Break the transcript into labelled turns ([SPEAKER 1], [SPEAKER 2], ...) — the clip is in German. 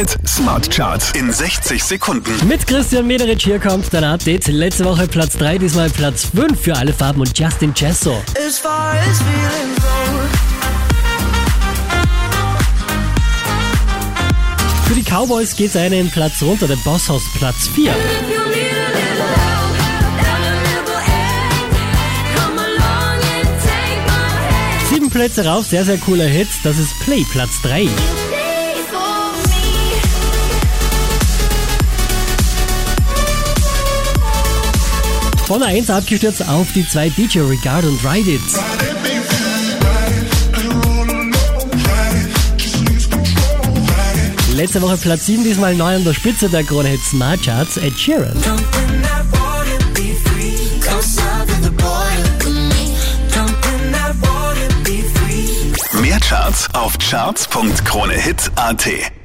[SPEAKER 1] Hit Smart Charts in 60 Sekunden.
[SPEAKER 2] Mit Christian Mederich hier kommt dein Update. Letzte Woche Platz 3, diesmal Platz 5 für alle Farben und Justin Chesso.
[SPEAKER 3] As far as feeling goes.
[SPEAKER 2] Für die Cowboys geht's einen Platz runter, der Bosshaus Platz 4.
[SPEAKER 3] If you need a little help and a little hand, come along and take my hand.
[SPEAKER 2] Sieben Plätze rauf, sehr, sehr cooler Hit. Das ist Play, Platz 3. Von der 1 abgestürzt auf die 2 DJ Regard und Ride It. Letzte Woche Platz 7, diesmal neu an der Spitze der Krone Hit Smart Charts, Ed Sheeran.
[SPEAKER 1] Mehr Charts auf charts.kronehit.at.